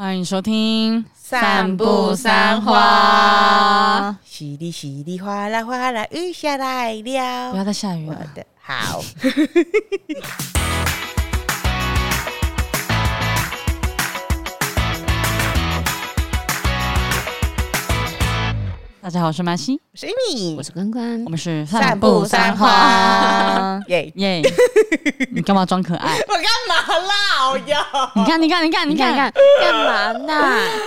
欢迎收听《散步三花》，淅沥淅沥，哗啦哗啦，雨下来了。不要再下雨了。我的好。大家好，我是马西，我是 Amy，我是关关，我们是散步三花。耶耶！你干嘛装可爱？我干嘛啦？我要你看，你看，你看，你看，看，干嘛呢？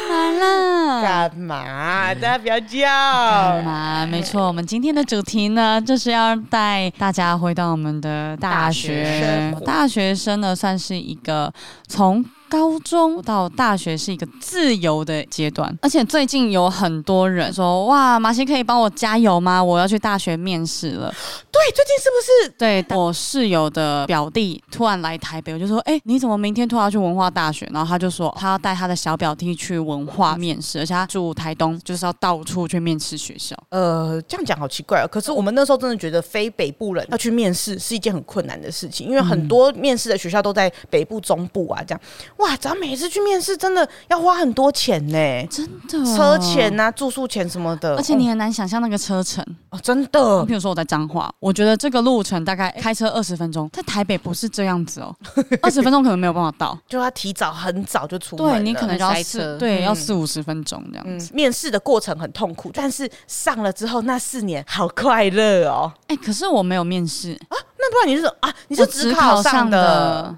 来了？干嘛？大家不要叫。干嘛？没错，我们今天的主题呢，就是要带大家回到我们的大学。大学生呢，算是一个从。高中到大学是一个自由的阶段，而且最近有很多人说：“哇，马西可以帮我加油吗？我要去大学面试了。”对，最近是不是？对，我室友的表弟突然来台北，我就说：“哎，你怎么明天突然要去文化大学？”然后他就说：“他要带他的小表弟去文化面试，而且他住台东，就是要到处去面试学校。”呃，这样讲好奇怪啊！可是我们那时候真的觉得非北部人要去面试是一件很困难的事情，因为很多面试的学校都在北部、中部啊，这样。哇，咱每次去面试真的要花很多钱呢，真的，车钱啊、住宿钱什么的，而且你很难想象那个车程哦，真的。比如说我在彰化，我觉得这个路程大概开车二十分钟，在台北不是这样子哦，二十分钟可能没有办法到，就要提早很早就出门，对，你可能就要塞车，对，要四五十分钟这样子。面试的过程很痛苦，但是上了之后那四年好快乐哦。哎，可是我没有面试啊，那不然你是啊？你是只考上的？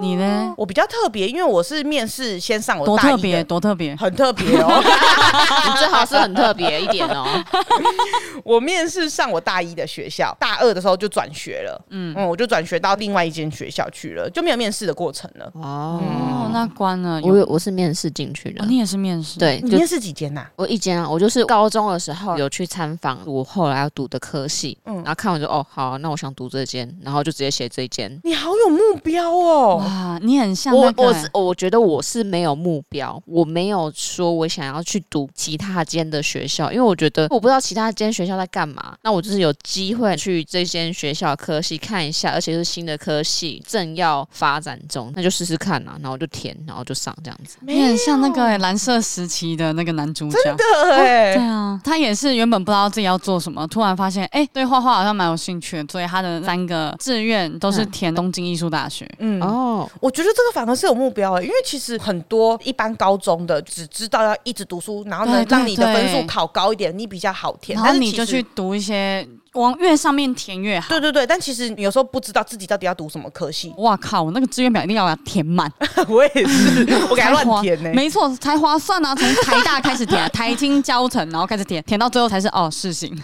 你呢？我比较特别，因为我是面试先上我大一的，多特别，多特别，很特别哦。是很特别一点哦。我面试上我大一的学校，大二的时候就转学了。嗯嗯，我就转学到另外一间学校去了，就没有面试的过程了。哦，嗯、那关了。我我是面试进去的、哦，你也是面试？对，你面试几间呐、啊？我一间啊，我就是高中的时候有去参访我后来要读的科系，嗯，然后看完就哦好，那我想读这间，然后就直接写这一间。你好有目标哦。哇，你很像、那个、我，我是我觉得我是没有目标，我没有说我想要去读其他间的学校，因为我觉得我不知道其他间学校在干嘛。那我就是有机会去这间学校科系看一下，而且是新的科系，正要发展中，那就试试看啊。然后就填，然后就上这样子。你很像那个、欸、蓝色时期的那个男主角，真的哎、欸，对啊，他也是原本不知道自己要做什么，突然发现哎、欸，对画画好像蛮有兴趣的，所以他的三个志愿都是填东京艺术大学。嗯哦，我觉得这个反而是有目标哎、欸，因为其实很多一般高中的只知道要一直读书，然后呢让你的分数考高一点，你比较好填，然后你就去读一些。往越上面填越好。对对对，但其实你有时候不知道自己到底要读什么科系。哇靠！我那个志愿表一定要填满。我也是，我给他乱填呢。没错，才划算啊！从台大开始填，台清教程，然后开始填，填到最后才是哦，世行。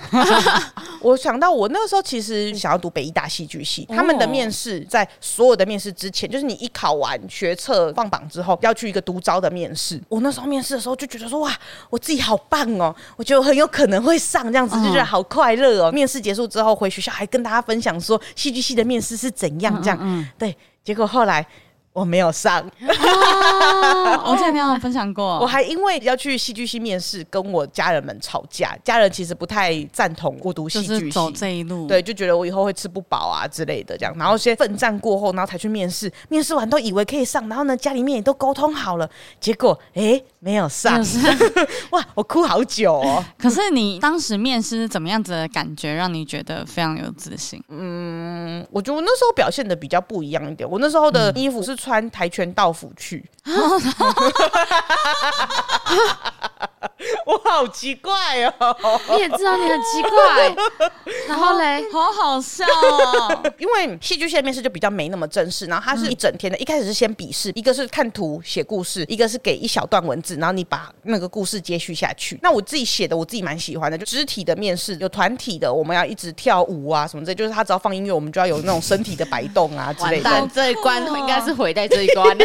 我想到我那个时候其实想要读北医大戏剧系，他们的面试在所有的面试之前，就是你一考完学测放榜之后，要去一个独招的面试。我那时候面试的时候就觉得说哇，我自己好棒哦，我觉得我很有可能会上，这样子就觉得好快乐哦。面试。结束之后回学校，还跟大家分享说戏剧系的面试是怎样，这样、嗯对。结果后来。我没有上，啊、我之前没有分享过。我还因为要去戏剧系面试，跟我家人们吵架。家人其实不太赞同我读戏剧系走这一路，对，就觉得我以后会吃不饱啊之类的这样。然后先奋战过后，然后才去面试。面试完都以为可以上，然后呢，家里面也都沟通好了，结果哎，没有上。哇，我哭好久哦。可是你当时面试怎么样子的感觉，让你觉得非常有自信？嗯，我觉得我那时候表现的比较不一样一点。我那时候的衣服是。穿跆拳道服去，我好奇怪哦！你也知道你很奇怪，然后嘞，好好笑哦。因为戏剧系的面试就比较没那么正式，然后它是一整天的，一开始是先笔试，一个是看图写故事，一个是给一小段文字，然后你把那个故事接续下去。那我自己写的，我自己蛮喜欢的，就肢体的面试，有团体的，我们要一直跳舞啊什么的，就是他只要放音乐，我们就要有那种身体的摆动啊之类的。但，这一关应该是毁在这一关。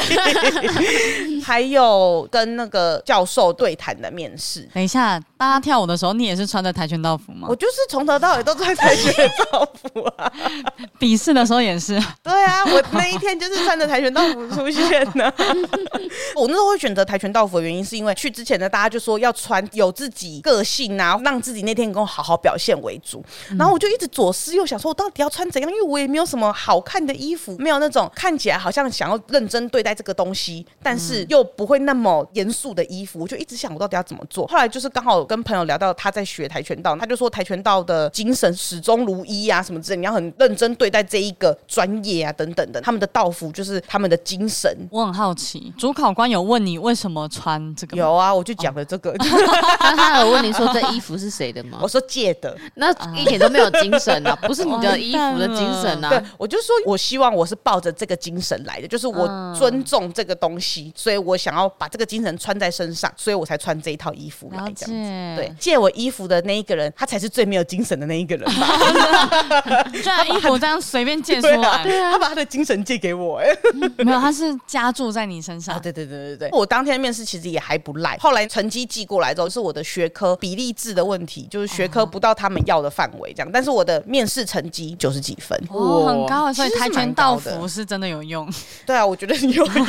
还有跟那个教授对谈的面试。等一下，大家跳舞的时候，你也是穿着跆拳道服吗？我就是从头到尾都穿跆拳道服啊。笔试的时候也是。对啊，我那一天就是穿着跆拳道服出现的。我那时候会选择跆拳道服的原因，是因为去之前呢，大家就说要穿有自己个性啊，让自己那天能够好好表现为主。然后我就一直左思右想，说我到底要穿怎样？因为我也没有什么好看的衣服，没有那种看起来好像想要认真对待这个东西，但是又不会那么严肃的衣服。我就一直想，我到底要怎么做？后来就是刚好跟朋友聊到他在学跆拳道，他就说跆拳道的精神始终如一啊，什么之类，你要很认真对待这一个专业啊，等等的。他们的道服就是他们的精神。我很好奇，主考官有问你为什么穿这个？有啊，我就讲了这个。那他有问你说这衣服是谁的吗？我说借的，那一点都没有精神啊，不是你的衣服的精神啊。对，我就说我希望我是抱着这个精神来的，就是我尊重这个东西，所以我想要把这个精神穿在身上，所以我才穿这一套衣服来这样子。对，借我衣服的那一个人，他才是最没有精神的那一个人吧？居然衣服这样随便借出来，对啊，他把他的精神借给我，哎，没有，他是加注在你身上。对对对对对，我当天面试其实也还不赖，后来成绩寄过来之后，是我的学科比例制的问题，就是学科不到他们要的范围这样，但是我的面试成绩九十几分，哦，很高啊，所以跆拳道服是真的有用。对啊，我觉得有用，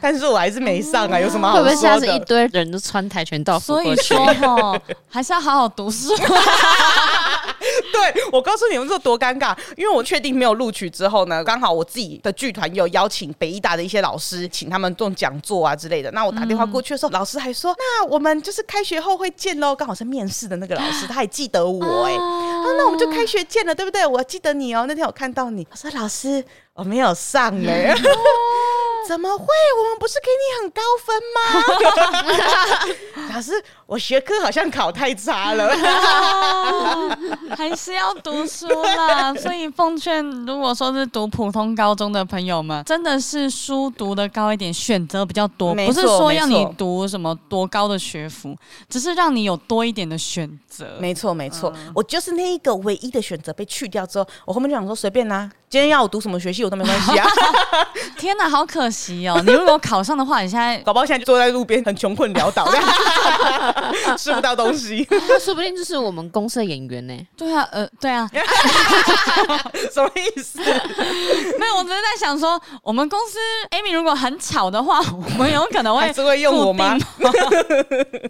但是我还是没上啊，有什么好说的？会不会现在是一堆人都穿跆拳道服？所以说哈，还是要好好读书。对，我告诉你们这多尴尬，因为我确定没有录取之后呢，刚好我自己的剧团有邀请北艺大的一些老师，请他们做讲座啊之类的。那我打电话过去的时候，嗯、老师还说：“那我们就是开学后会见喽。”刚好是面试的那个老师，他还记得我哎、欸啊，那我们就开学见了，对不对？我记得你哦，那天我看到你，我说老师我没有上哎、欸。怎么会？我们不是给你很高分吗？老师，我学科好像考太差了，还是要读书啦。所以奉劝，如果说是读普通高中的朋友们，真的是书读的高一点，选择比较多，不是说要你读什么多高的学府，只是让你有多一点的选择。没错，没错，嗯，我就是那一个唯一的选择被去掉之后，我后面就想说随便啦。今天要我读什么学系我都没关系啊！天哪，好可惜哦！你如果考上的话，你现在 搞不好现在就坐在路边很穷困潦倒，吃不到东西。说不定就是我们公司的演员呢。对啊，呃，对啊。什么意思？没有，我只是在想说，我们公司 Amy 如果很巧的话，我们有可能会还是会用我吗？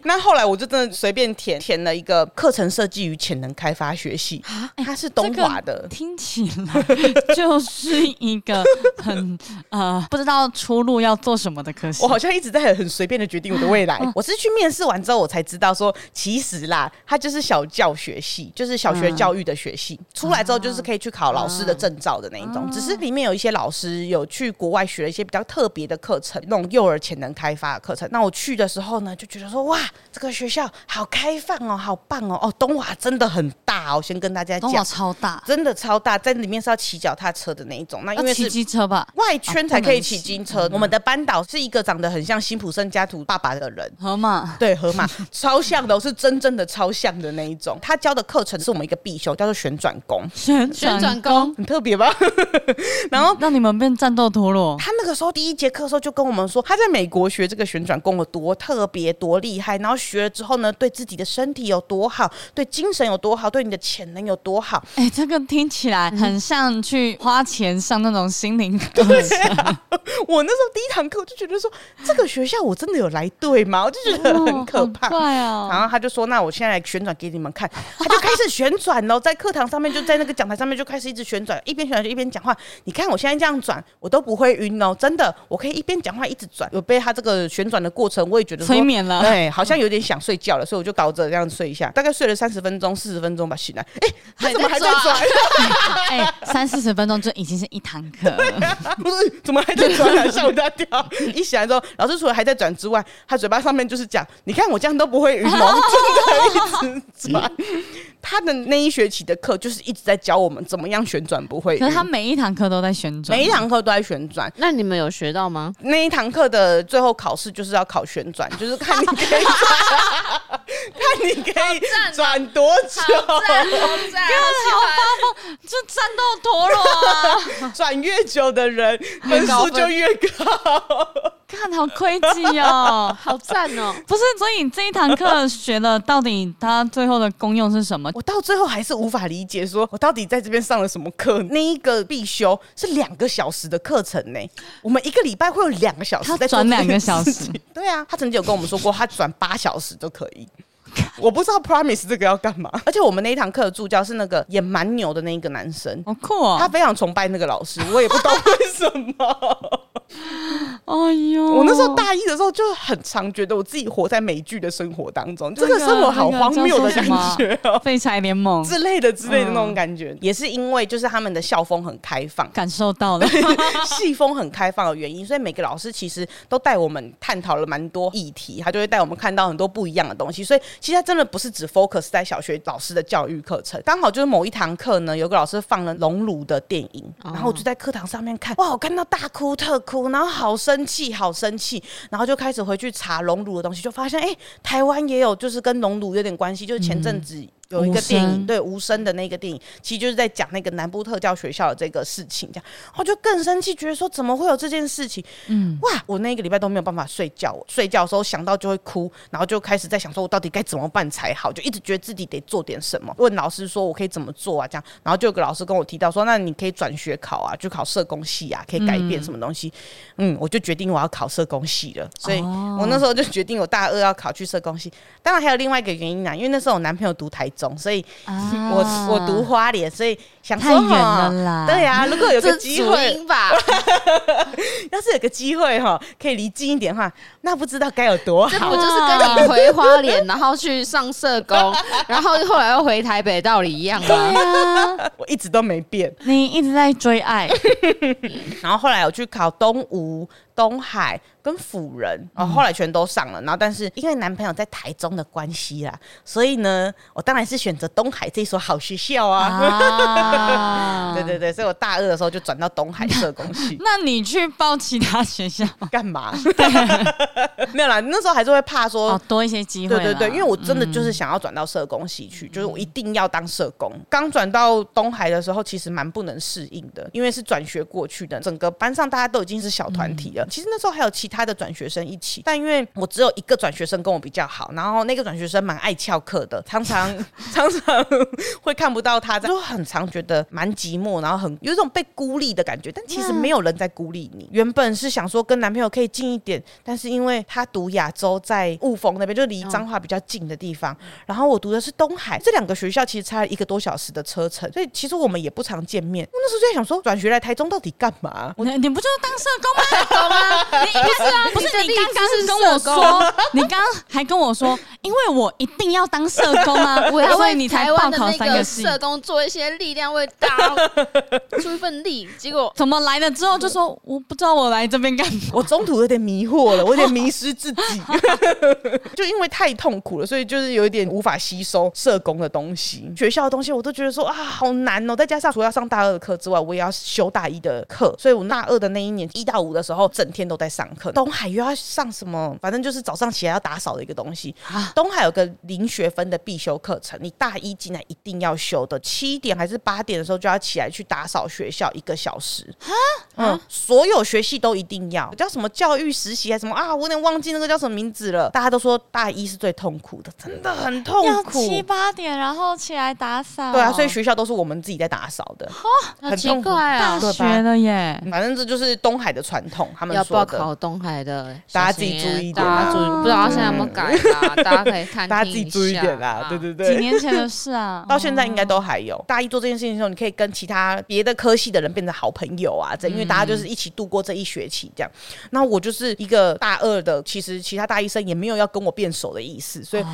那后来我就真的随便填填了一个课程设计与潜能开发学系啊，它是东华的，这个、听起来。就是一个很呃不知道出路要做什么的科系。我好像一直在很随便的决定我的未来。我是去面试完之后，我才知道说，其实啦，它就是小教学系，就是小学教育的学系。出来之后就是可以去考老师的证照的那一种。只是里面有一些老师有去国外学了一些比较特别的课程，那种幼儿潜能开发的课程。那我去的时候呢，就觉得说，哇，这个学校好开放哦，好棒哦。哦，东华真的很大哦，先跟大家讲，东华超大，真的超大，在里面是要骑脚踏。踏车的那一种，那因为是骑机车吧，外圈才可以骑机车。我们的班导是一个长得很像辛普森家族爸爸的人，河马，对，河马 超像的，是真正的超像的那一种。他教的课程是我们一个必修，叫做旋转功。旋旋转功很特别吧？然后让你们变战斗陀螺。他那个时候第一节课的时候就跟我们说，他在美国学这个旋转功有多特别、多厉害。然后学了之后呢，对自己的身体有多好，对精神有多好，对你的潜能有多好。哎，这个听起来很像去。花钱上那种心灵课，对啊，我那时候第一堂课就觉得说，这个学校我真的有来对吗？我就觉得很可怕。哦，然后他就说，那我现在来旋转给你们看。他就开始旋转喽，在课堂上面，就在那个讲台上面就开始一直旋转，一边旋转就一边讲话。你看我现在这样转，我都不会晕哦，真的，我可以一边讲话一直转。有被他这个旋转的过程，我也觉得催眠了，对，好像有点想睡觉了，所以我就倒着这样睡一下，大概睡了三十分钟、四十分钟吧，醒来，哎，他怎么还在转？哎，三四十分钟就已经是一堂课了，啊，不是？怎么还在转？还吓我一跳！一醒来之后，老师除了还在转之外，他嘴巴上面就是讲：“你看我这样都不会晕哦，真的一直转。”他的那一学期的课就是一直在教我们怎么样旋转不会。可是他每一堂课都在旋转，每一堂课都在旋转。那你们有学到吗？那一堂课的最后考试就是要考旋转，就是看你可以 看你可以转多久。好赞，好赞，好发疯，就战斗陀螺啊！转越久的人分数就越高。看好亏机哦，好赞哦！不是，所以这一堂课学的，到底它最后的功用是什么？我到最后还是无法理解，说我到底在这边上了什么课？那一个必修是两个小时的课程呢，我们一个礼拜会有两个小时在转两个小时。对啊，他曾经有跟我们说过，他转八小时都可以。我不知道 Promise 这个要干嘛，而且我们那一堂课的助教是那个也蛮牛的那一个男生，好酷哦！他非常崇拜那个老师，我也不懂为什么。哎呦，我那时候大一的时候就很常觉得我自己活在美剧的生活当中，这个生活好荒谬的感觉哦，废柴联盟。之类的之类的那种感觉，也是因为就是他们的校风很开放，感受到了。系风很开放的原因，所以每个老师其实都带我们探讨了蛮多议题，他就会带我们看到很多不一样的东西，所以其实他真的不是只 focus 在小学老师的教育课程，刚好就是某一堂课呢，有个老师放了熔炉的电影，然后我就在课堂上面看，哇，我看到大哭特哭，然后好生气，好生气，然后就开始回去查龙乳的东西，就发现哎、欸，台湾也有就是跟龙乳有点关系，就是前阵子。有一个电影，对无声的那个电影，其实就是在讲那个南部特教学校的这个事情，这样，我就更生气，觉得说怎么会有这件事情？嗯，哇，我那一个礼拜都没有办法睡觉，睡觉的时候想到就会哭，然后就开始在想说我到底该怎么办才好，就一直觉得自己得做点什么，问老师说我可以怎么做啊？这样，然后就有个老师跟我提到说，那你可以转学考啊，就考社工系啊，可以改变什么东西？嗯，嗯，我就决定我要考社工系了，所以我那时候就决定我大二要考去社工系。当然还有另外一个原因啊，因为那时候我男朋友读台中，所以。我我读花莲，所以想说太远了啦。对呀、啊，如果有个机会吧，要是有个机会哈，可以离近一点的话，那不知道该有多好。我就是跟你回花莲，然后去上社工，然后后来又回台北，道理一样啊。对啊，我一直都没变，你一直在追爱。然后后来我去考东吴。东海跟辅仁，然后后来全都上了，然后但是因为男朋友在台中的关系啦，所以呢，我当然是选择东海这所好学校啊。啊 对对对，所以我大二的时候就转到东海社工系。那你去报其他学校干嘛？对 没有啦，那时候还是会怕说、哦、多一些机会。对对对，因为我真的就是想要转到社工系去，嗯、就是我一定要当社工。刚转到东海的时候，其实蛮不能适应的，因为是转学过去的，整个班上大家都已经是小团体了。嗯其实那时候还有其他的转学生一起，但因为我只有一个转学生跟我比较好，然后那个转学生蛮爱翘课的，常常 常常会看不到他，就很常觉得蛮寂寞，然后很有一种被孤立的感觉。但其实没有人在孤立你。原本是想说跟男朋友可以近一点，但是因为他读亚洲在雾峰那边，就离彰化比较近的地方，然后我读的是东海，这两个学校其实差了一个多小时的车程，所以其实我们也不常见面。我那时候就在想说，转学来台中到底干嘛？你 你不就是当社工吗？你不是啊，不是你刚刚是跟我说，你刚刚还跟我说，因为我一定要当社工啊，我要为你才报考三个社工做一些力量，为大 出一份力。结果怎么来了之后就说我不知道我来这边干嘛，我中途有点迷惑了，我有点迷失自己，就因为太痛苦了，所以就是有一点无法吸收社工的东西，学校的东西我都觉得说啊好难哦，再加上除了要上大二的课之外，我也要修大一的课，所以我大二的那一年一到五的时候，整天都在上课。东海又要上什么？反正就是早上起来要打扫的一个东西。东海有个零学分的必修课程，你大一进来一定要修的。七点还是八点的时候就要起来去打扫学校一个小时。嗯，所有学系都一定要。叫什么教育实习还是什么啊？我有点忘记那个叫什么名字了。大家都说大一是最痛苦的，真的很痛苦。七八点然后起来打扫。对啊，所以学校都是我们自己在打扫的。哦很奇怪啊！大学了耶，反正这就是东海的传统。他们要报考东海的，大家自己注意一点。大家注意，不知道现在有没有改啊？大家可以看，大家自己注意一点啦。对对对，几年前的事啊，到现在应该都还有。大一做这件事情的时候，你可以跟其他别的科系的人变成好朋友啊，这因为大家就是一起度过这一学期这样。那我就是一个大二的，其实其他大一生也没有要跟我变熟的意思，所以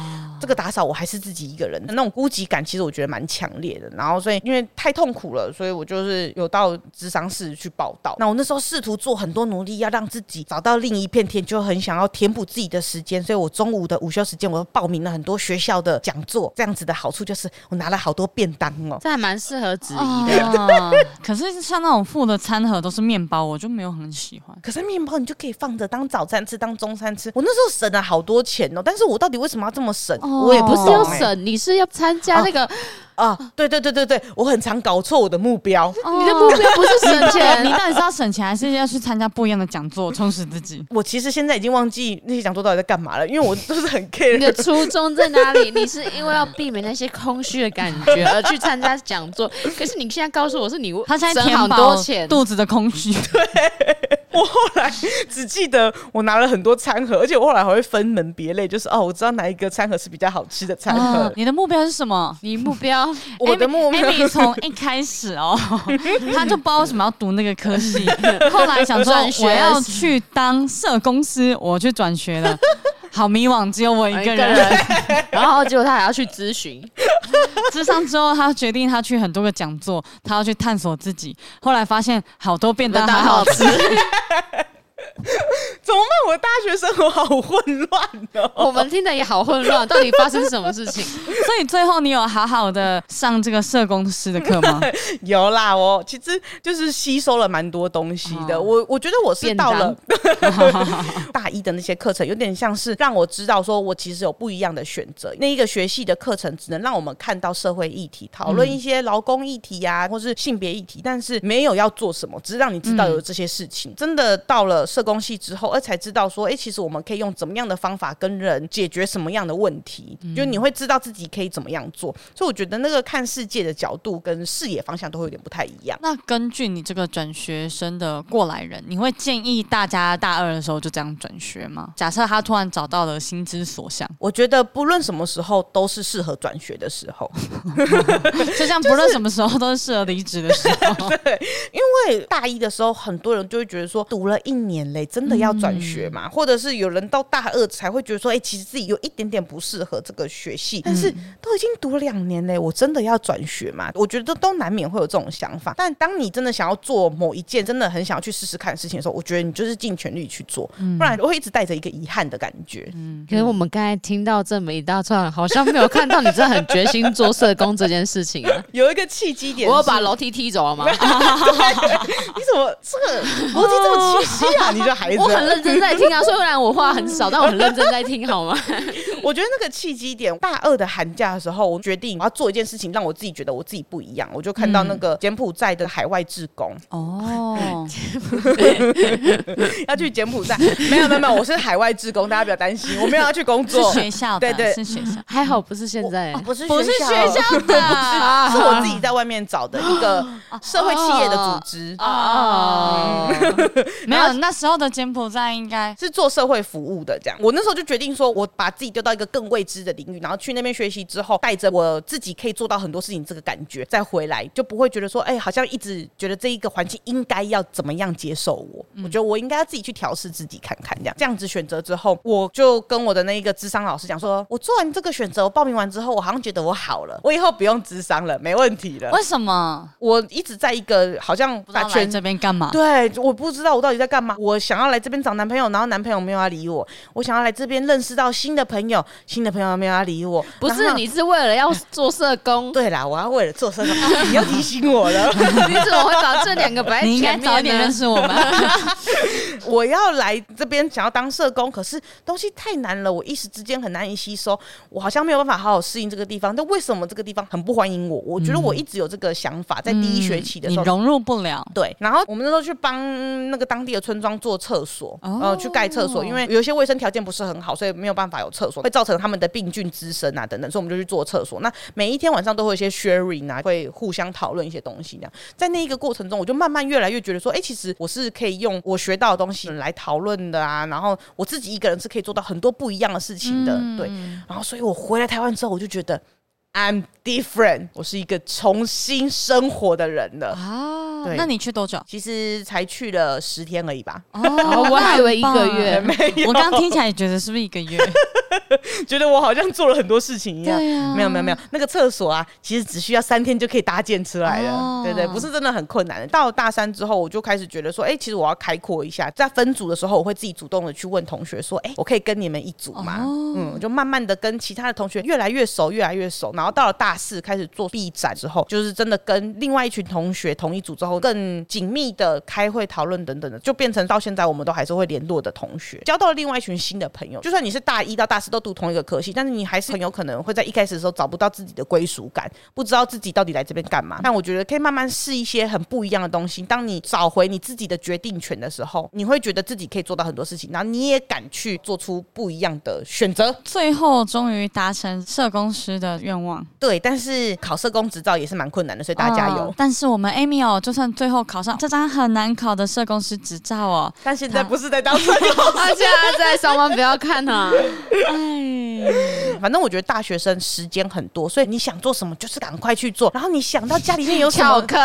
这个打扫我还是自己一个人。那种孤寂感其实我觉得蛮强烈的。然后所以因为太痛苦了，所以我就是有到智商室去报道。那我那时候试图做很多努力，要让自己找到另一片天，就很想要填补自己的时间。所以我中午的午休时间，我报名了很多学校的讲座。这样子的好处就是我拿了好多便当哦，这还蛮适合子怡的。哦、可是像那种附的餐盒都是面包，我就没有很喜欢。可是面包你就可以放着当早餐吃，当中餐吃。我那时候省了好多钱哦，但是我到底为什么要这么省？哦、我也不是要省，你是要参加那个。哦啊，对对对对对，我很常搞错我的目标。哦你的目标不是省钱，你到底是要省钱，还是要去参加不一样的讲座，充实自己？我其实现在已经忘记那些讲座到底在干嘛了，因为我都是很 care。你的初衷在哪里？你是因为要避免那些空虚的感觉 而去参加讲座，可是你现在告诉我是你他现在填好多钱肚子的空虚。对，我后来只记得我拿了很多餐盒，而且我后来还会分门别类，就是哦，我知道哪一个餐盒是比较好吃的餐盒。哦、你的目标是什么？你目标？我的目标。你从一开始哦，他就不知道为什么要读那个科系，后来想说我要去当社公司，我去转学了，好迷惘，只有我一个人。然后结果他还要去咨询，咨商之后，他决定他去很多个讲座，他要去探索自己。后来发现好多便当好好吃。怎么办？我的大学生活好混乱哦！我们听的也好混乱，到底发生什么事情？所以最后你有好好的上这个社工师的课吗？有啦，我其实就是吸收了蛮多东西的。我我觉得我是到了大一的那些课程，有点像是让我知道说我其实有不一样的选择。那一个学系的课程只能让我们看到社会议题，讨论一些劳工议题呀、啊，或是性别议题，但是没有要做什么，只是让你知道有这些事情。真的到了社工系之后，而才知道说，哎、欸，其实我们可以用怎么样的方法跟人解决什么样的问题，嗯、就你会知道自己可以怎么样做。所以我觉得那个看世界的角度跟视野方向都会有点不太一样。那根据你这个转学生的过来人，你会建议大家大二的时候就这样转学吗？假设他突然找到了心之所向，我觉得不论什么时候都是适合转学的时候，就像不论什么时候都是适合离职的时候。对，因为大一的时候很多人就会觉得说，读了一年嘞，真的要转学嘛？嗯、或者是有人到大二才会觉得说，哎、欸，其实自己有一点点不适合这个学系，但是都已经读了两年嘞，我真的要转学嘛？我觉得都难免会有这种想法。但当你真的想要做某一件真的很想要去试试看的事情的时候，我觉得你就是尽全力去做，不然我会一直带着一个遗憾的感觉。嗯，可是我们刚才听到这么一大串，好像没有看到你真的很决心做社工这件事情啊。有一个契机点，我要把楼梯踢走了吗？你怎么这个逻辑这么清晰啊？你这孩子，我很认真在听啊。虽然我话很少，但我很认真在听，好吗？我觉得那个契机点，大二的寒假的时候，我决定我要做一件事情，让我自己觉得我自己不一样。我就看到那个柬埔寨的海外志工。哦，要去柬埔寨，没有没有没有，我是海外志工，大家不要担心，我没有要去工作，学校对对。是学校，还好不是现在，不是不是学校。的，是我自己在外面找的一个社会企业的组织。哦，没有那时候的柬埔寨应该是做社会服务的，这样。我那时候就决定说，我把自己丢到一个更未知的领域，然后去那边学习之后，带着我自己可以做到很多事情这个感觉再回来，就不会觉得说，哎，好像一直觉得这一个环境应该要怎么样接受我。嗯、我觉得我应该要自己去调试自己看看，这样这样子选择之后，我就跟我的那一个智商老师讲说，我做完这个选择，我报名完之后，我好像觉得我好了，我以后不用智商了，没问题了。为什么？我一直在一个好像不知道来这边干嘛？对，我不知道我到底在干嘛。我想要来这边找男朋友，然后男朋友没有要理我。我想要来这边认识到新的朋友，新的朋友没有要理我。不是，你是为了要做社工？对啦，我要为了做社工。你要提醒我了，你怎么会把这两个摆在前面？你应该早点认识我们。我要来这边想要当社工，可是东西太难了，我一时之间很难以吸收。我好像没有办法好好适应这个地方。但为什么这个地方很不欢迎我？我觉得我一直有这个想法，在第一学期的时候，嗯、你融入不了。对，然后我们那时候去帮那个当地的村庄做厕所，呃、哦，去盖厕所，因为有些卫生条件不是很好，所以没有办法有厕所，会造成他们的病菌滋生啊等等，所以我们就去做厕所。那每一天晚上都会有一些 sharing 啊，会互相讨论一些东西。这样，在那一个过程中，我就慢慢越来越觉得说，哎、欸，其实我是可以用我学到的东西来讨论的啊。然后我自己一个人是可以做到很多不一样的事情的，嗯、对。然后，所以我回来台湾之后，我就觉得 I'm different，我是一个重新生活的人了啊。对，那你去多久？其实才去了十天而已吧。哦，我还以为一个月。没有，我刚刚听起来也觉得是不是一个月？觉得我好像做了很多事情一样。对啊，没有没有没有，那个厕所啊，其实只需要三天就可以搭建出来了。哦、对对，不是真的很困难的。到了大三之后，我就开始觉得说，哎、欸，其实我要开阔一下。在分组的时候，我会自己主动的去问同学说，哎、欸，我可以跟你们一组吗？哦、嗯，就慢慢的跟其他的同学越来越熟，越来越熟。然后到了大四开始做毕展之后，就是真的跟另外一群同学同一组之后，更紧密的开会讨论等等的，就变成到现在我们都还是会联络的同学，交到了另外一群新的朋友。就算你是大一到大四。都读同一个科系，但是你还是很有可能会在一开始的时候找不到自己的归属感，不知道自己到底来这边干嘛。但我觉得可以慢慢试一些很不一样的东西。当你找回你自己的决定权的时候，你会觉得自己可以做到很多事情，然后你也敢去做出不一样的选择。最后终于达成社工师的愿望。对，但是考社工执照也是蛮困难的，所以大家加油。哦、但是我们 Amy 哦，就算最后考上这张很难考的社工师执照哦，但现在不是在当社工师，他现在在上班，不要看他。哎，反正我觉得大学生时间很多，所以你想做什么就是赶快去做。然后你想到家里面有什么课，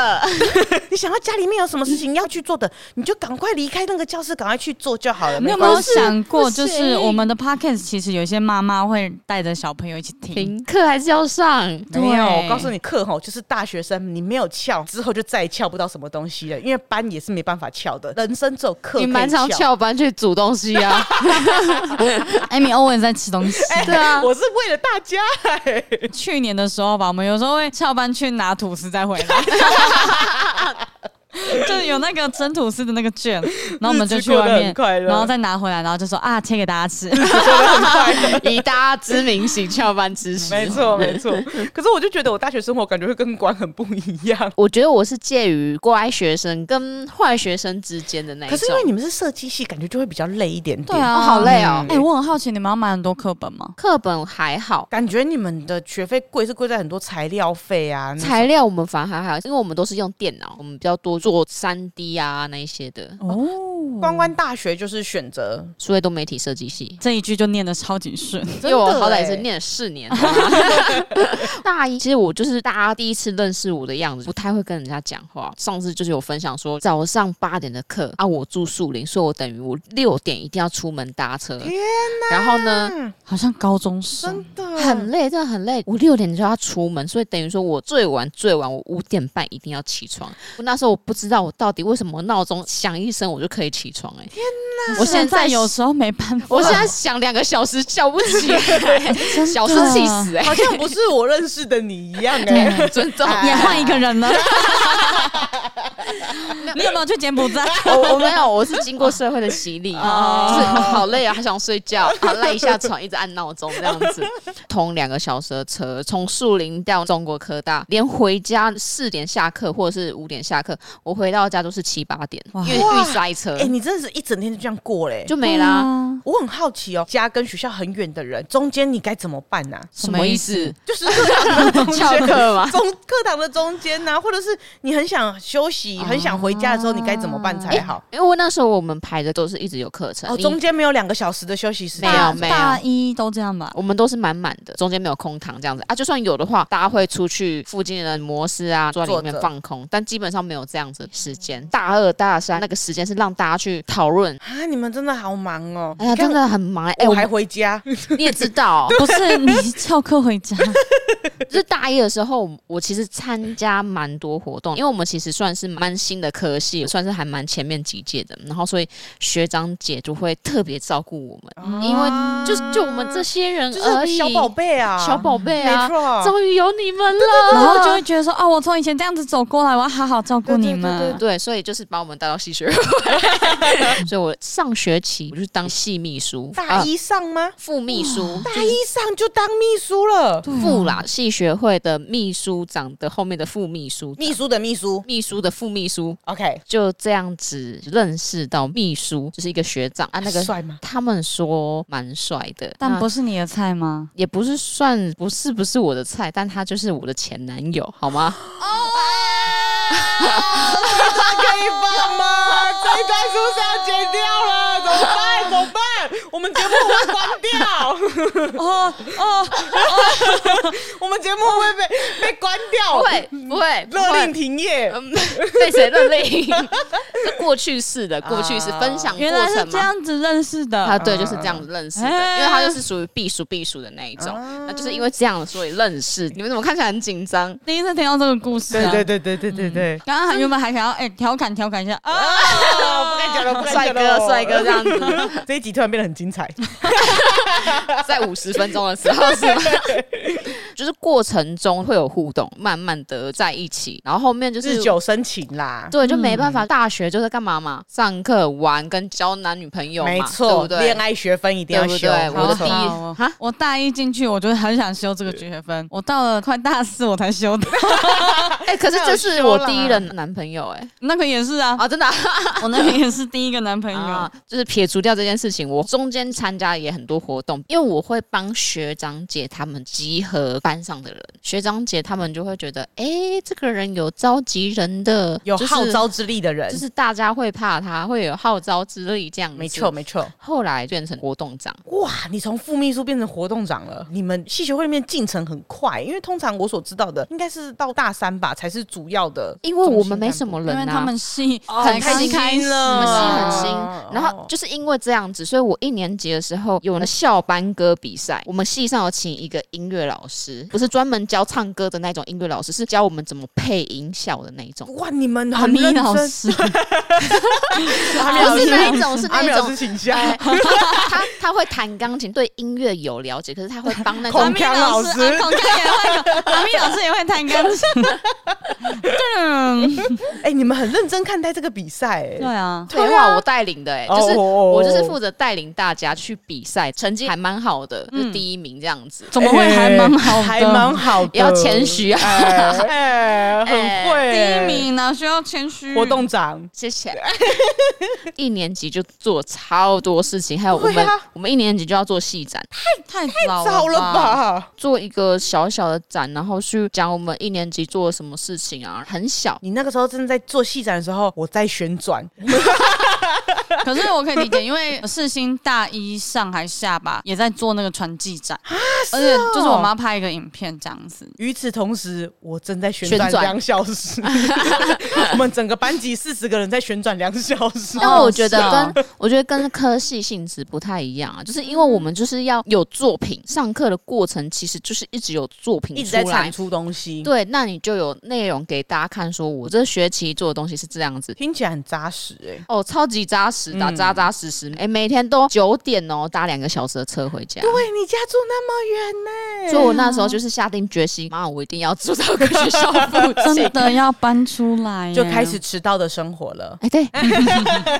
你想到家里面有什么事情要去做的，你就赶快离开那个教室，赶快去做就好了。你有没有想过，就是我们的 podcast 其实有一些妈妈会带着小朋友一起听课，还是要上？没有，我告诉你，课吼就是大学生，你没有翘之后就再也翘不到什么东西了，因为班也是没办法翘的。人生只有课，你蛮常翘班去煮东西啊。Amy always 在吃东西，欸、对啊，我是是为了大家、去年的时候吧，我们有时候会翘班去拿吐司再回来。就是有那个蒸吐司的那个券，然后我们就去外面，然后再拿回来，然后就说啊，切给大家吃，以大家之名行翘班之实。没错没错。可是我就觉得我大学生活感觉会跟管很不一样。我觉得我是介于乖学生跟坏学生之间的那一种。可是因为你们是设计系，感觉就会比较累一点点。对啊，好累哦。哎，我很好奇，你们要买很多课本吗？课本还好，感觉你们的学费贵是贵在很多材料费啊。材料我们反而还好，因为我们都是用电脑，我们比较多做三 D 啊那一些的哦。关关大学就是选择数位多媒体设计系，这一句就念的超级顺，因为我好歹是念了四年。大一其实我就是大家第一次认识我的样子，不太会跟人家讲话。上次就是有分享说早上八点的课啊，我住树林，所以我等于我六点一定要出门搭车。天哪！然后呢，好像高中生，真的很累，真的很累。我六点就要出门，所以等于说我最晚最晚我五点半一定要起床。我那时候我不知道我到底为什么闹钟响一声我就可以起床哎、欸！天哪！我现在有时候没办法，我现在想两个小时叫不起 来，小时气死哎、欸！好像不是我认识的你一样哎、欸，尊重 也换一个人了。你 有没有去柬埔寨？我我没有，我是经过社会的洗礼，哦、就是好累啊，还想睡觉，好 赖一下床，一直按闹钟这样子，通两个小时的车，从树林到中国科大，连回家四点下课或者是五点下课，我回到家都是七八点，因为遇塞车。哎、欸，你真的是一整天就这样过嘞，就没啦。我很好奇哦，家跟学校很远的人，中间你该怎么办呢、啊？什么意思？就是课堂的翘课吗？中课堂的中间呢、啊，或者是你很想休息，很想回家的时候，你该怎么办才好？欸、因为那时候我们排的都是一直有课程，哦，中间没有两个小时的休息时间，没有没有，大一都这样吧？我们都是满满的，中间没有空堂这样子啊。就算有的话，大家会出去附近的模式啊，坐在里面放空，但基本上没有这样子的时间。大二大三那个时间是让大家去讨论啊，你们真的好忙哦！哎呀，真的很忙哎、欸，我还回家，你也知道，不是你翘课回家。就是大一的时候，我其实参加蛮多活动，因为我们其实算是蛮新的科系，算是还蛮前面几届的，然后所以学长姐就会特别照顾我们，啊、因为就是就我们这些人而已，小宝贝啊，小宝贝啊，没错，终于有你们了，对对对，然后就会。觉得说，哦，我从以前这样子走过来，我要好好照顾你们，对，对，对，对，所以就是把我们带到戏学会，所以我上学期我就当系秘书，大一上吗？副秘书，大一上就当秘书了，副啦，戏学会的秘书长的后面的副秘书，秘书的秘书，秘书的副秘书，OK，就这样子认识到秘书，就是一个学长啊，那个帅吗？他们说蛮帅的，但不是你的菜吗？也不是算不是不是我的菜，但他就是我的前男友，好吗？哦，他可以放吗？这一段是不是要剪？我们节目会关掉。哦哦哦！我们节目会被被关掉？不会不会，勒令停业。被谁勒令？是过去式的，过去式分享过程吗？原来是这样子认识的。他对，就是这样子认识的，因为他就是属于避暑避暑的那一种。那就是因为这样，所以认识。你们怎么看起来很紧张？第一次听到这个故事。对对对对对对对。刚刚还原本还想要哎调侃调侃一下啊，不敢讲了，不敢讲了。帅哥帅哥这样子，这一集突然变得很精彩。在五十分钟的时候是吗？就是过程中会有互动，慢慢的在一起，然后后面就是日久生情啦。对，就没办法，大学就是干嘛嘛，上课玩跟交男女朋友嘛，没错，对不对？恋爱学分一定要修。对我的第一哈，我大一进去，我就很想修这个学分，我到了快大四我才修的。哎，可是这是我第一任男朋友，哎，那个也是啊，啊，真的，我那个也是第一个男朋友，就是撇除掉这件事情，我中间参加也很多活动，因为我会帮学长姐他们集合班上的人，学长姐他们就会觉得，哎，这个人有召集人的，有号召之力的人，就是大家会怕他，会有号召之力这样。没错，没错。后来变成活动长，哇，你从副秘书变成活动长了，你们系学会里面进程很快，因为通常我所知道的应该是到大三吧才是主要的，因为我们没什么人啊，因为他们系很开心。了，我们系很新，然后就是因为这样子，所以我一年级的时候有了校班歌比赛，我们系上有请一个音乐老师，不是专门教唱歌的那种音乐老师，是教我们怎么配音效的那种。哇，你们很认真，老师 不是那一种，是那一种。他他会弹钢琴，对音乐有了解，可是他会帮那个孔锵老师，孔锵也会，阿咪老师也会弹钢琴。哎，你们很认真看待这个比赛，哎，对啊，对啊，我带领的，哎，就是我就是负责带领大家去比赛，成绩还蛮好的，是第一名这样子。怎么会还蛮好？还蛮好，要谦虚啊，哎，很会，第一名呢需要谦虚。活动长，谢谢。一年级就做超多事情，还有我们我们一年级就要做戏展，太太早了吧？做一个小小的展，然后去讲我们一年级做了什么事情啊，很小。你那个时候正在做戏展的时候，我在旋转。可是我可以理解，因为世新大一上还下吧，也在做那个传记展，而且就是我妈拍一个影片这样子。与此同时，我正在旋转两小时。我们整个班级四十个人在旋转两小时。但我觉得跟我觉得跟科系性质不太一样啊，就是因为我们就是要有作品，上课的过程其实就是一直有作品，一直在产出东西。对，那你就有内容给大家看，说我这学期做的东西是这样子，听起来很扎实哎、欸。哦，超级扎实。打扎扎实实，哎，每天都九点哦，搭两个小时的车回家。对，你家住那么远呢，所以我那时候就是下定决心，妈，我一定要住到个学校附近，真的要搬出来，就开始迟到的生活了。哎，对，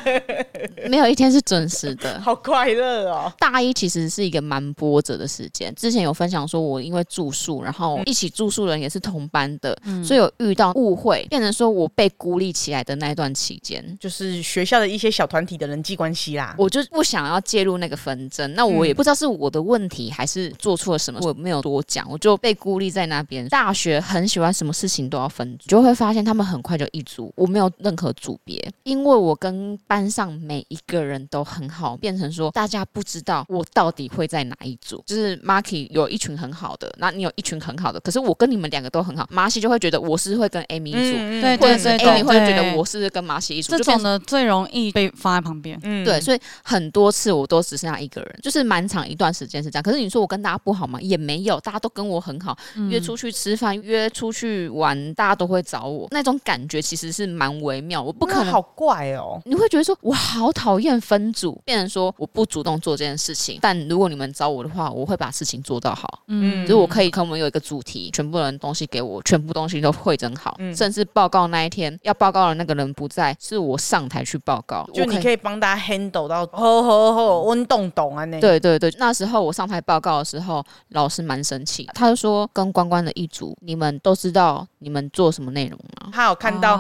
没有一天是准时的，好快乐哦。大一其实是一个蛮波折的时间，之前有分享说，我因为住宿，然后一起住宿的人也是同班的，所以有遇到误会，变成说我被孤立起来的那一段期间，就是学校的一些小团体的人际关系啦，我就不想要介入那个纷争。那我也不知道是我的问题还是做错了什么，我没有多讲，我就被孤立在那边。大学很喜欢什么事情都要分组，就会发现他们很快就一组，我没有任何组别，因为我跟班上每一个人都很好，变成说大家不知道我到底会在哪一组。就是 Marky 有一群很好的，那你有一群很好的，可是我跟你们两个都很好，马西就会觉得我是会跟 Amy 一组，嗯、对，或者是 Amy 会觉得我是跟马西一组，这种呢最容易被放在旁边。嗯，对，所以很多次我都只剩下一个人，就是蛮长一段时间是这样。可是你说我跟大家不好吗？也没有，大家都跟我很好，嗯、约出去吃饭，约出去玩，大家都会找我，那种感觉其实是蛮微妙。我不可能，好怪哦，你会觉得说我好讨厌分组，变成说我不主动做这件事情，但如果你们找我的话，我会把事情做到好。嗯，就是我可以，可能我们有一个主题，全部人东西给我，全部东西都汇整好，嗯、甚至报告那一天要报告的那个人不在，是我上台去报告，就你可以帮大家 handle 到，好好好，温动动啊，那对对对，那时候我上台报告的时候，老师蛮生气，他就说跟关关的一组，你们都知道你们做什么内容吗？他有看到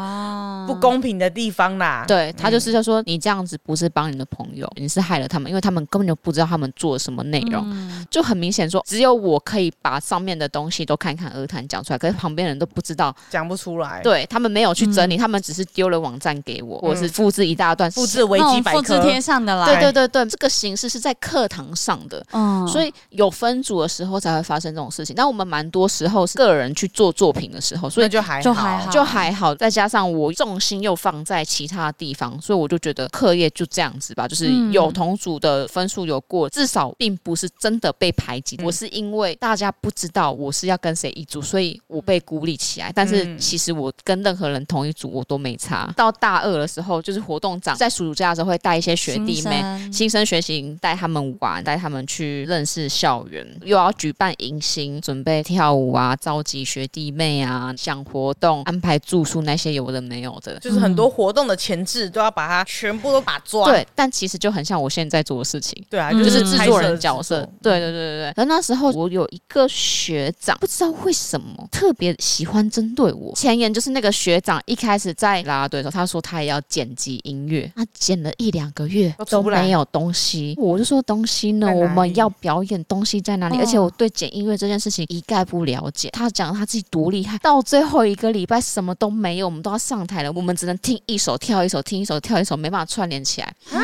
不公平的地方啦，对，他就是就说你这样子不是帮你的朋友，你是害了他们，因为他们根本就不知道他们做什么内容，嗯、就很明显说只有我可以把上面的东西都侃侃而谈讲出来，可是旁边人都不知道，讲不出来，对他们没有去整理，嗯、他们只是丢了网站给我，我是复制一大段，复制维基百科，复制贴上的啦，对对对对，这个形式是在课堂上的，嗯，所以有分组的时候才会发生这种事情。但我们蛮多时候是个人去做作品的时候，所以就还就还好，就还好，再加上我重心又放在其他地方，所以我就觉得课业就这样子吧，就是有同组的分数有过，至少并不是真的被排挤。我是因为大家不知道我是要跟谁一组，所以我被孤立起来。但是其实我跟任何人同一组，我都没差。到大二的时候，就是活动长在暑假的时候会带一些学弟妹新生学习，带他们玩，带他们去认识校园，又要举办迎新，准备跳舞啊，召集学弟妹啊，想活动，安排住宿那些有的没有的，就是很多活动的前置都要把它全部都把抓。对，但其实就很像我现在做的事情。对啊，就是制作人角色。对对对对对。而那时候我有一个学长，不知道为什么特别喜欢针对我。前言就是那个学长一开始在啦啦队的时候，他说他也要剪辑音乐，他剪了一两个月都没有东西。我就说东西呢？我们要表演东西在哪里？而且我对剪音乐这件事情一概不了解。他讲他自己多厉害，到最后一个礼拜什么都没有，我们都要上台了，我们只能听一首跳一首，听一首跳一首，没办法串联起来啊！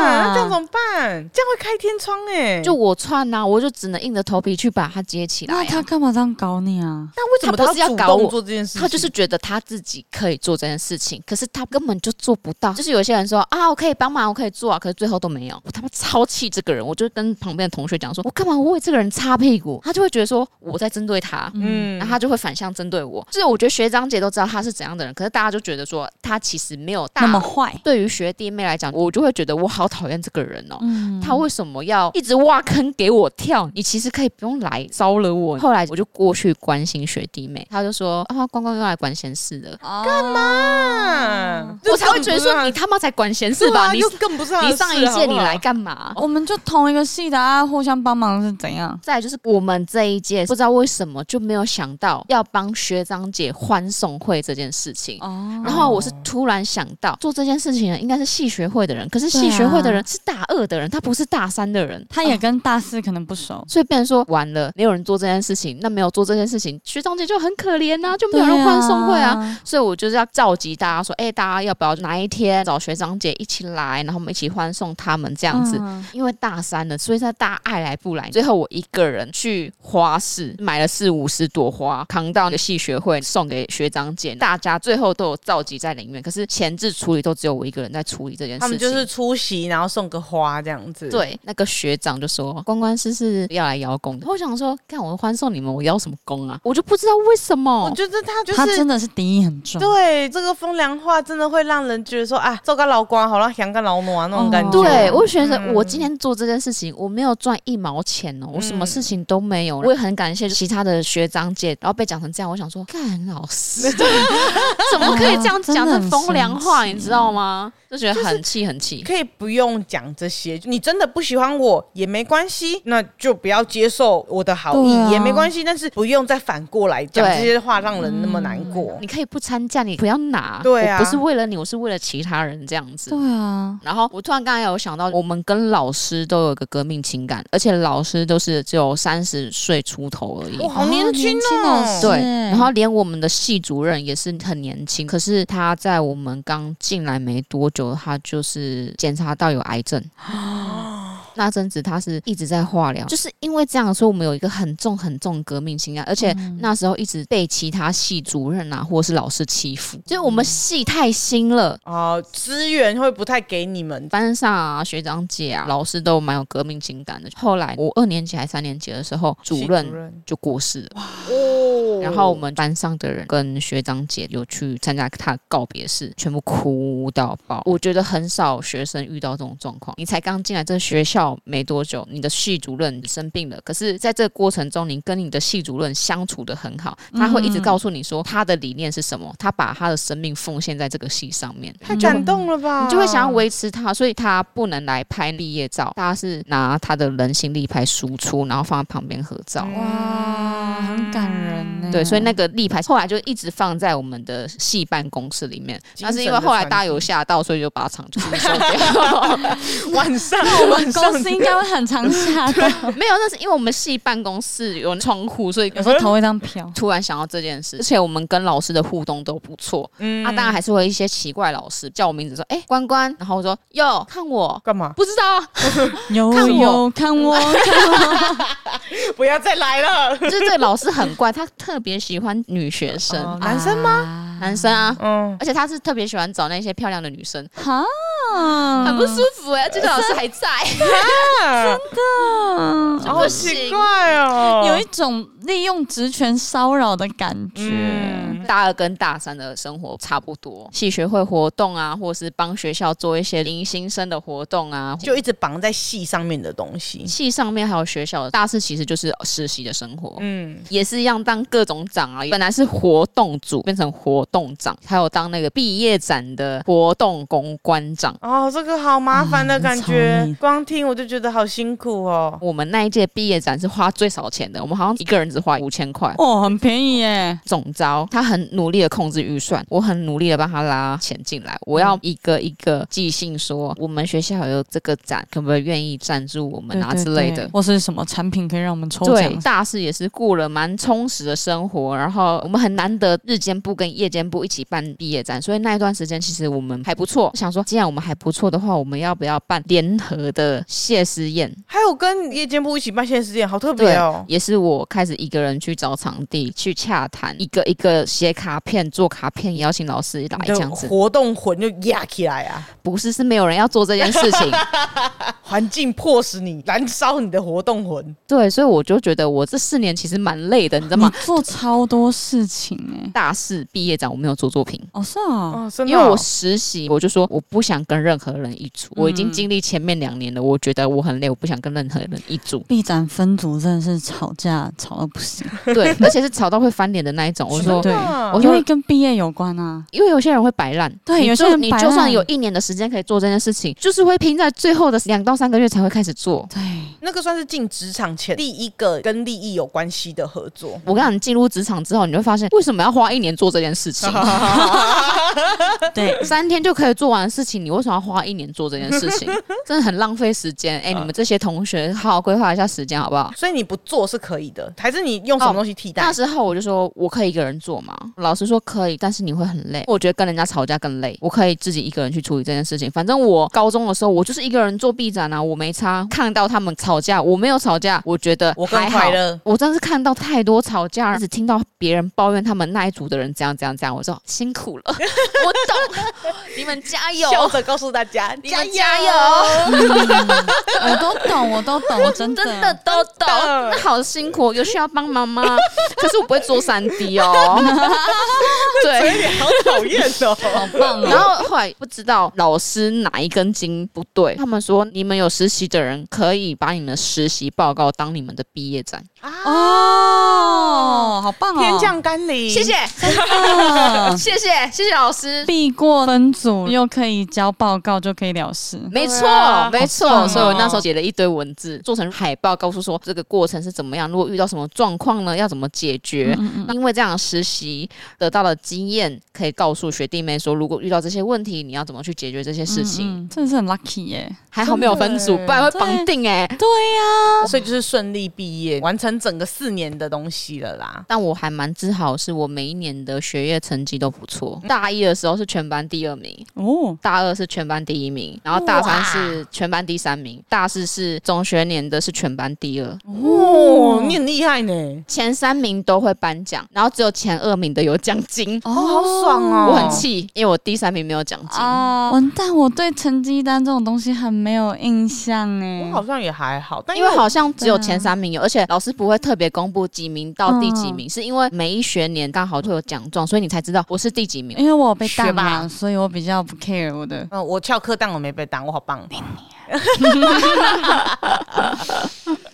那这样怎么办？这样会开天窗哎！就我串呐，我就只能硬着头皮去把它接起来。那他干嘛这样搞你啊？那为什么他不是要搞我做这件事？他就是觉得他自己可以做这件事情，可是他根本就做不到。就是有些人说啊，我可以帮忙，我可以做啊，可是最后都没有。我他妈超气这个人，我就跟旁边的同学讲说，我干嘛我为这个人擦屁股？他就会觉得说我在针对他，嗯，然后他就会反向针对我。就是我觉得学长姐都知道他是怎样的人，可是大家就觉得说他其实没有那么坏。对于学弟妹来讲，我就会觉得我好讨厌这个人哦，嗯，他为什么要一直挖坑给我跳？你其实可以不用来招惹我。后来我就过去关心学弟妹，他就说啊，关关又来管闲事了，干嘛？我才会觉得说你他妈才管闲事吧？你更不是你上一届你来干嘛？我们就同一个系的啊，互相帮忙是怎样？再就是我们这一届不知道为什么就没有想到要帮学长姐欢送会这件事情。哦，然后我是突然想到做这件事情的应该是系学会的人，可是系学会的人是大二的人，他不是大三的人，他也跟大四可能不熟，所以变成说完了没有人做这件事情，那没有做这件事情，学长姐就很可怜呐，就没有人欢送会啊。所以我就是要召集大家说，哎，大家要不要哪一天找学长姐一起来，然后我们一起欢送他们这样子？因为大三了，所以在大家爱来不来，最后我一个人去花市买了四五十朵花，扛到那个系学会送给学长姐，大家最后都有召集在里面，可是前置处理都只有我一个人在处理这件事情。他们就是出席，然后送个花这样子。对，那个学长就说，关关师是要来邀功的。我想说，看我欢送你们，我邀什么功啊？我就不知道为什么。我觉得他就是他真的是敌意很重。对，这个风凉话真的会让人觉得说啊，做个老官好了，想个老奴啊那种感觉。对，我觉得我今天做这件事情，我没有赚一毛钱哦，我什么事情都没有。我也很感谢其他的学长姐，然后被讲成这样，我想说，干老师 怎么可以这样讲的风凉话，你知道吗？就觉得很气很气，可以不用讲这些。你真的不喜欢我也没关系，那就不要接受我的好意也没关系。但是不用再反过来讲这些话，让人那么难过。你可以不参加，你不要拿。对啊，不是为了你，我是为了其他人这样子。对啊。然后我突然刚才有想到，我们跟老师都有个革命情感，而且老师都是只有三十岁出头而已，好年轻哦。对。然后连我们的系主任也是很年轻，可是他在我们刚进来没多久。他就是检查到有癌症，那阵子他是一直在化疗，就是因为这样所以，我们有一个很重很重革命情感，而且那时候一直被其他系主任啊或者是老师欺负，就是我们系太新了。啊，资源会不太给你们。班上啊学长姐啊老师都蛮有革命情感的。后来我二年级还三年级的时候，主任就过世了，哦，然后我们班上的人跟学长姐有去参加他的告别式，全部哭到爆。我觉得很少学生遇到这种状况，你才刚进来这个学校。没多久，你的系主任生病了。可是，在这个过程中，你跟你的系主任相处的很好，他会一直告诉你说他的理念是什么，他把他的生命奉献在这个系上面，太感动了吧？你就会想要维持他，所以他不能来拍毕业照，大家是拿他的人形立牌输出，然后放在旁边合照。哇，很感人呢。对，所以那个立牌后来就一直放在我们的系办公室里面。那是因为后来大家有吓到，所以就把它藏起来收掉。晚上，我们公。司应该会很常下到，没有，那是因为我们系办公室有窗户，所以有时候头会这样飘。突然想到这件事，而且我们跟老师的互动都不错。嗯，啊，当然还是会一些奇怪老师叫我名字说：“哎、欸，关关。”然后我说：“哟，看我干嘛？不知道。”有有看我，看我。不要再来了。就是这个老师很怪，他特别喜欢女学生，哦、男生吗？啊男生啊，嗯，而且他是特别喜欢找那些漂亮的女生，哈，很不舒服哎、欸。这个老师还在，真的，好奇怪哦，有一种利用职权骚扰的感觉。嗯，大二跟大三的生活差不多，系学会活动啊，或是帮学校做一些迎新生的活动啊，就一直绑在系上面的东西。系上面还有学校的大四其实就是实习的生活，嗯，也是一样当各种长啊，本来是活动组变成活动长，还有当那个毕业展的活动公关长。哦，这个好麻烦的感觉，嗯光听我就觉得好辛苦哦。我们那一届毕业展是花最少钱的，我们好像一个人只花五千块。哦，很便宜耶。总招他很努力的控制预算，我很努力的帮他拉钱进来。我要一个一个寄信说，我们学校有这个展，可不可以愿意赞助我们啊之类的，或是什么产品可以让我们抽对，奖。大四也是过了蛮充实的生活，然后我们很难得日间部跟夜间部一起办毕业展，所以那一段时间其实我们还不错。想说，既然我们还不错的话，我们要不要办联合的谢师宴？还有跟夜间部一起办谢师宴，好特别哦。也是我开始一个人去找场地，去洽谈，一个一个写卡片、做卡片，邀请老师来这样子。活动魂就压起来啊！不是，是没有人要做这件事情，环境迫使你燃烧你的活动魂。对，所以我就觉得我这四年其实蛮累的，你知道吗？做超多事情哎。大四毕业展我没有做作品。哦，是啊，哦，真的哦，因为我实习，我就说我不想跟任何人一组。我已经经历前面两年了，我觉得我很累，我不想跟任何人一组。毕展分组真的是吵架吵到不行，对，而且是吵到会翻脸的那一种。我说，对，我因为跟毕业有关啊。因为有些人会摆烂，对，有些人你就算有一年的时间可以做这件事情，就是会拼在最后的两到三个月才会开始做。对，那个算是进职场前第一个跟利益有关系的合作。我跟你讲，你进入职场之后，你会发现为什么要花一年做这件事情？对，三天就可以做完的事情，你为什么要花一年做这件事情？真的很浪费时间。哎、欸，你们这些同学，好好规划一下时间好不好？所以你不做是可以的，还是你用什么东西替代？哦、那时候我就说我可以一个人做嘛，老师说可以，但是你会很累。我觉得跟人家吵架更累，我可以自己一个人去处理这件事情。反正我高中的时候，我就是一个人做毕展啊，我没差。看到他们吵架，我没有吵架，我觉得我更还好快乐。我真是看到太多吵架，一直听到别人抱怨他们那一组的人这样这样我说辛苦了，我懂，你们加油，笑着告诉大家，你们加油，嗯、我都懂，我都懂，我真的。真的都懂。那好辛苦，有需要帮忙吗？可是我不会做三 D 哦，对，好讨厌哦，好棒哦。然后后来不知道老师哪一根筋不对，他们说你们有实习的人可以把你们的实习报告当你们的毕业展哦，好棒哦，天降甘霖，谢谢，谢谢，谢谢老师。避过分组又可以交报告，就可以了事。没错，啊、没错。哦、所以我那时候写了一堆文字，做成海报，告诉说这个过程是怎么样。如果遇到什么状况呢，要怎么解决？因为这样实习得到了经验，可以告诉学弟妹说，如果遇到这些问题，你要怎么去解决这些事情。真的是很 lucky 耶，还好没有分组，不然会绑定哎。对呀、啊，所以就是顺利毕业，完成整个四年的东西了啦。但我还蛮自豪，是我每一年的学业成绩都不错。大一的时候是全班第二名哦，大二是全班第一名，然后大三是全班第三名，大四是中学年的是全班第二。哦，你很厉害呢！前三名都会颁奖，然后只有前二名的有奖金。哦，好爽哦！我很气，因为我第三名没有奖金。哦，完蛋，我对成绩单这种东西很没有印象哎。我好像也还好，但因为好像只有前三名有，而且老师不会特别公布几名到第几名，是因为每一学年刚好会有奖状，所以你才知道我是第几名。因为我有被当嘛，所以我比较不 care 我的。嗯，我翘课，但我没被当，我好棒。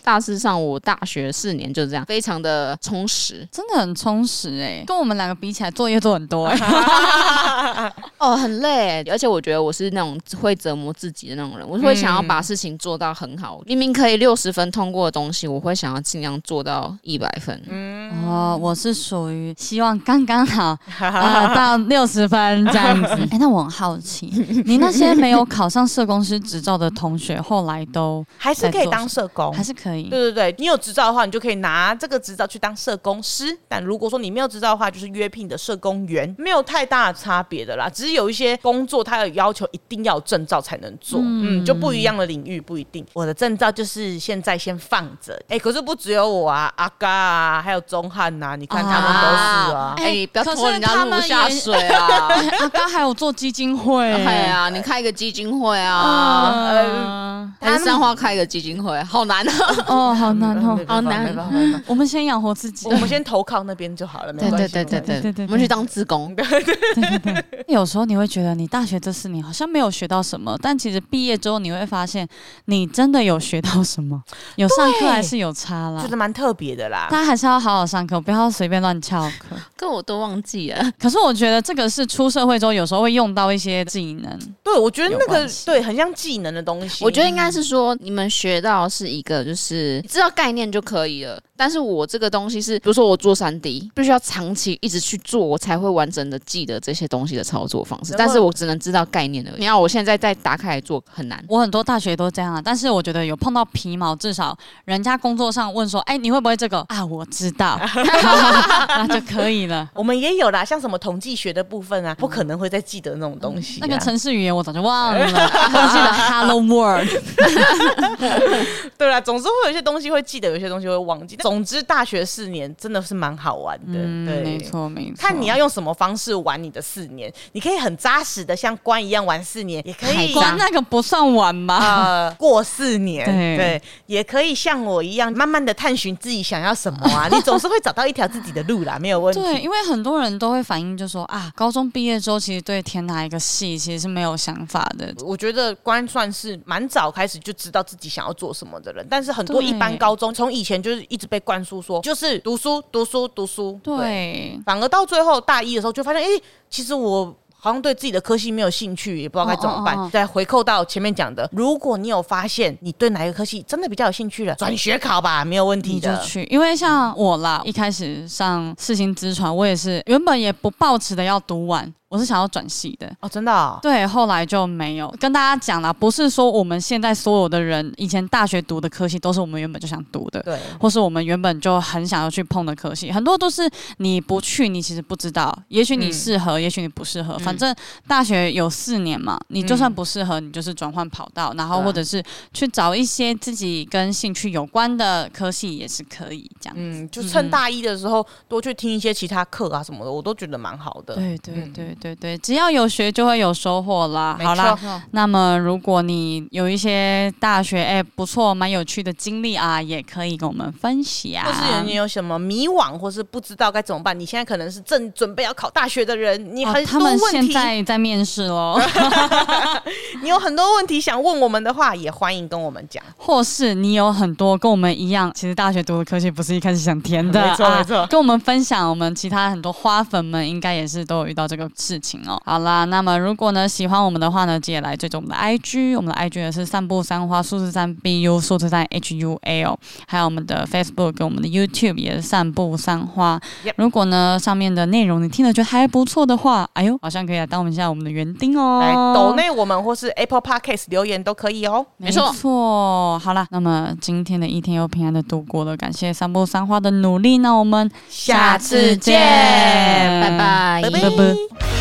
大致上，我大学四年就是这样，非常的充实，真的很充实哎、欸。跟我们两个比起来，作业做很多哎、欸。哦，很累，而且我觉得我是那种会折磨自己的那种人，我会想要把事情做到很好。嗯、明明可以六十分通过的东西，我会想要尽量做到一百分。嗯，哦，我是属于希望刚刚好、呃、到 六十分这样子。哎、欸，那我很好奇，你那些没有考上社工师执照的同学，后来都还是可以当社工，还是可以。以。对对对，你有执照的话，你就可以拿这个执照去当社工师。但如果说你没有执照的话，就是约聘的社工员，没有太大的差别的啦。只是有一些工作，它有要求一定要有证照才能做，嗯，嗯，就不一样的领域不一定。我的证照就是现在先放着，哎、欸，可是不只有我啊，阿嘎啊，还有钟汉呐，你看他们都是啊，哎、啊欸，不要拖人家路下水啊。阿嘎还有做基金会，对啊，你开一个基金会啊，嗯，还是三花开一个基金会，好难啊，哦，好难哦，好难。我们先养活自己，我们先投靠那边就好了，没关系。对对对对对对，我们去当志工。对 对对，有时候你会觉得你大学这四年好像没有学到什么，但其实毕业之后你会发现，你真的有学到什么，有上课还是有差啦，觉得蛮特别的啦。大家还是要好好上课，不要随便乱翘课。这我都忘记了，可是我觉得这个是出社会之后有时候会用到一些技能。对，我觉得那个对很像技能的东西。我觉得应该是说你们学到是一个，就是知道概念就可以了。但是我这个东西是，比如说我做三 D，必须要长期一直去做，我才会完整的记得这些东西的操作方式。但是我只能知道概念而已。你要我现在再打开来做很难。我很多大学都这样啊，但是我觉得有碰到皮毛，至少人家工作上问说，哎，你会不会这个啊？我知道，那就可以了。我们也有啦，像什么统计学的部分啊，不可能会再记得那种东西、啊嗯。那个城市语言我早就忘了，我记得 Hello World。对啦，总是会有一些东西会记得，有一些东西会忘记。总之，大学四年真的是蛮好玩的。嗯、对，没错没错。看你要用什么方式玩你的四年，你可以很扎实的像关一样玩四年，也可以。关那个不算玩吧？呃，过四年对，对，也可以像我一样，慢慢的探寻自己想要什么啊。你总是会找到一条自己的路啦，没有问题。对，因为很多人都会反映，就说啊，高中毕业之后，其实对填哪一个系其实是没有想法的。我觉得关算是蛮早开始就知道自己想要做什么的人，但是很多一般高中从以前就是一直被灌输说，就是读书读书读书。对，反而到最后大一的时候就发现，哎、欸，其实我。好像对自己的科系没有兴趣，也不知道该怎么办。Oh, oh, oh. 再回扣到前面讲的，如果你有发现你对哪一个科系真的比较有兴趣了，转学考吧，没有问题的。就去，因为像我啦，一开始上四星之传，我也是原本也不抱持的要读完。我是想要转系的哦，真的哦？对，后来就没有跟大家讲了。不是说我们现在所有的人以前大学读的科系都是我们原本就想读的，对，或是我们原本就很想要去碰的科系，很多都是你不去，你其实不知道。也许你适合，嗯、也许你不适合。反正大学有四年嘛，你就算不适合，你就是转换跑道，然后或者是去找一些自己跟兴趣有关的科系也是可以这样。嗯，就趁大一的时候多去听一些其他课啊什么的，我都觉得蛮好的。对对对。对对，只要有学就会有收获啦。好啦，那么如果你有一些大学哎不错、蛮有趣的经历啊，也可以跟我们分享。或是你有什么迷惘，或是不知道该怎么办？你现在可能是正准备要考大学的人，你很多问题。哦、他们现在在面试喽。你有很多问题想问我们的话，也欢迎跟我们讲。或是你有很多跟我们一样，其实大学读的科学不是一开始想填的，没错没错、啊。跟我们分享，我们其他很多花粉们应该也是都有遇到这个事情哦。好啦，那么如果呢喜欢我们的话呢，记得来追踪我们的 IG，我们的 IG 也是散步三花数字三 BU 数字三 HUL，还有我们的 Facebook 跟我们的 YouTube 也是散步三花。Yep. 如果呢上面的内容你听了觉得还不错的话，哎呦，好像可以来当我们一下我们的园丁哦，来抖内我们或是 Apple Podcast 留言都可以哦。没错，没错。好了，那么今天的一天又平安的度过了，感谢散步三花的努力，那我们下次见，拜拜，拜拜。